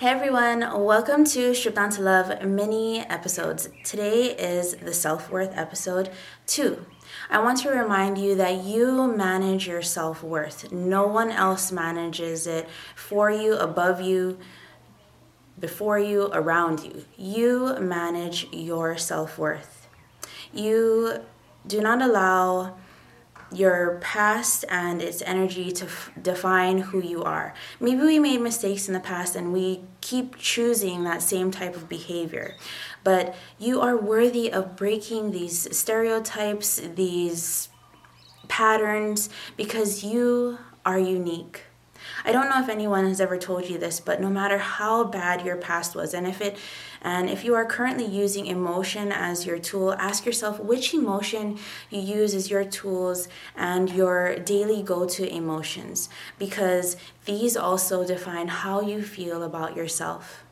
Hey everyone, welcome to Strip Down to Love mini episodes. Today is the self worth episode two. I want to remind you that you manage your self worth. No one else manages it for you, above you, before you, around you. You manage your self worth. You do not allow your past and its energy to f- define who you are. Maybe we made mistakes in the past and we keep choosing that same type of behavior. But you are worthy of breaking these stereotypes, these patterns, because you are unique. I don't know if anyone has ever told you this, but no matter how bad your past was, and if it and if you are currently using emotion as your tool, ask yourself which emotion you use as your tools and your daily go-to emotions because these also define how you feel about yourself.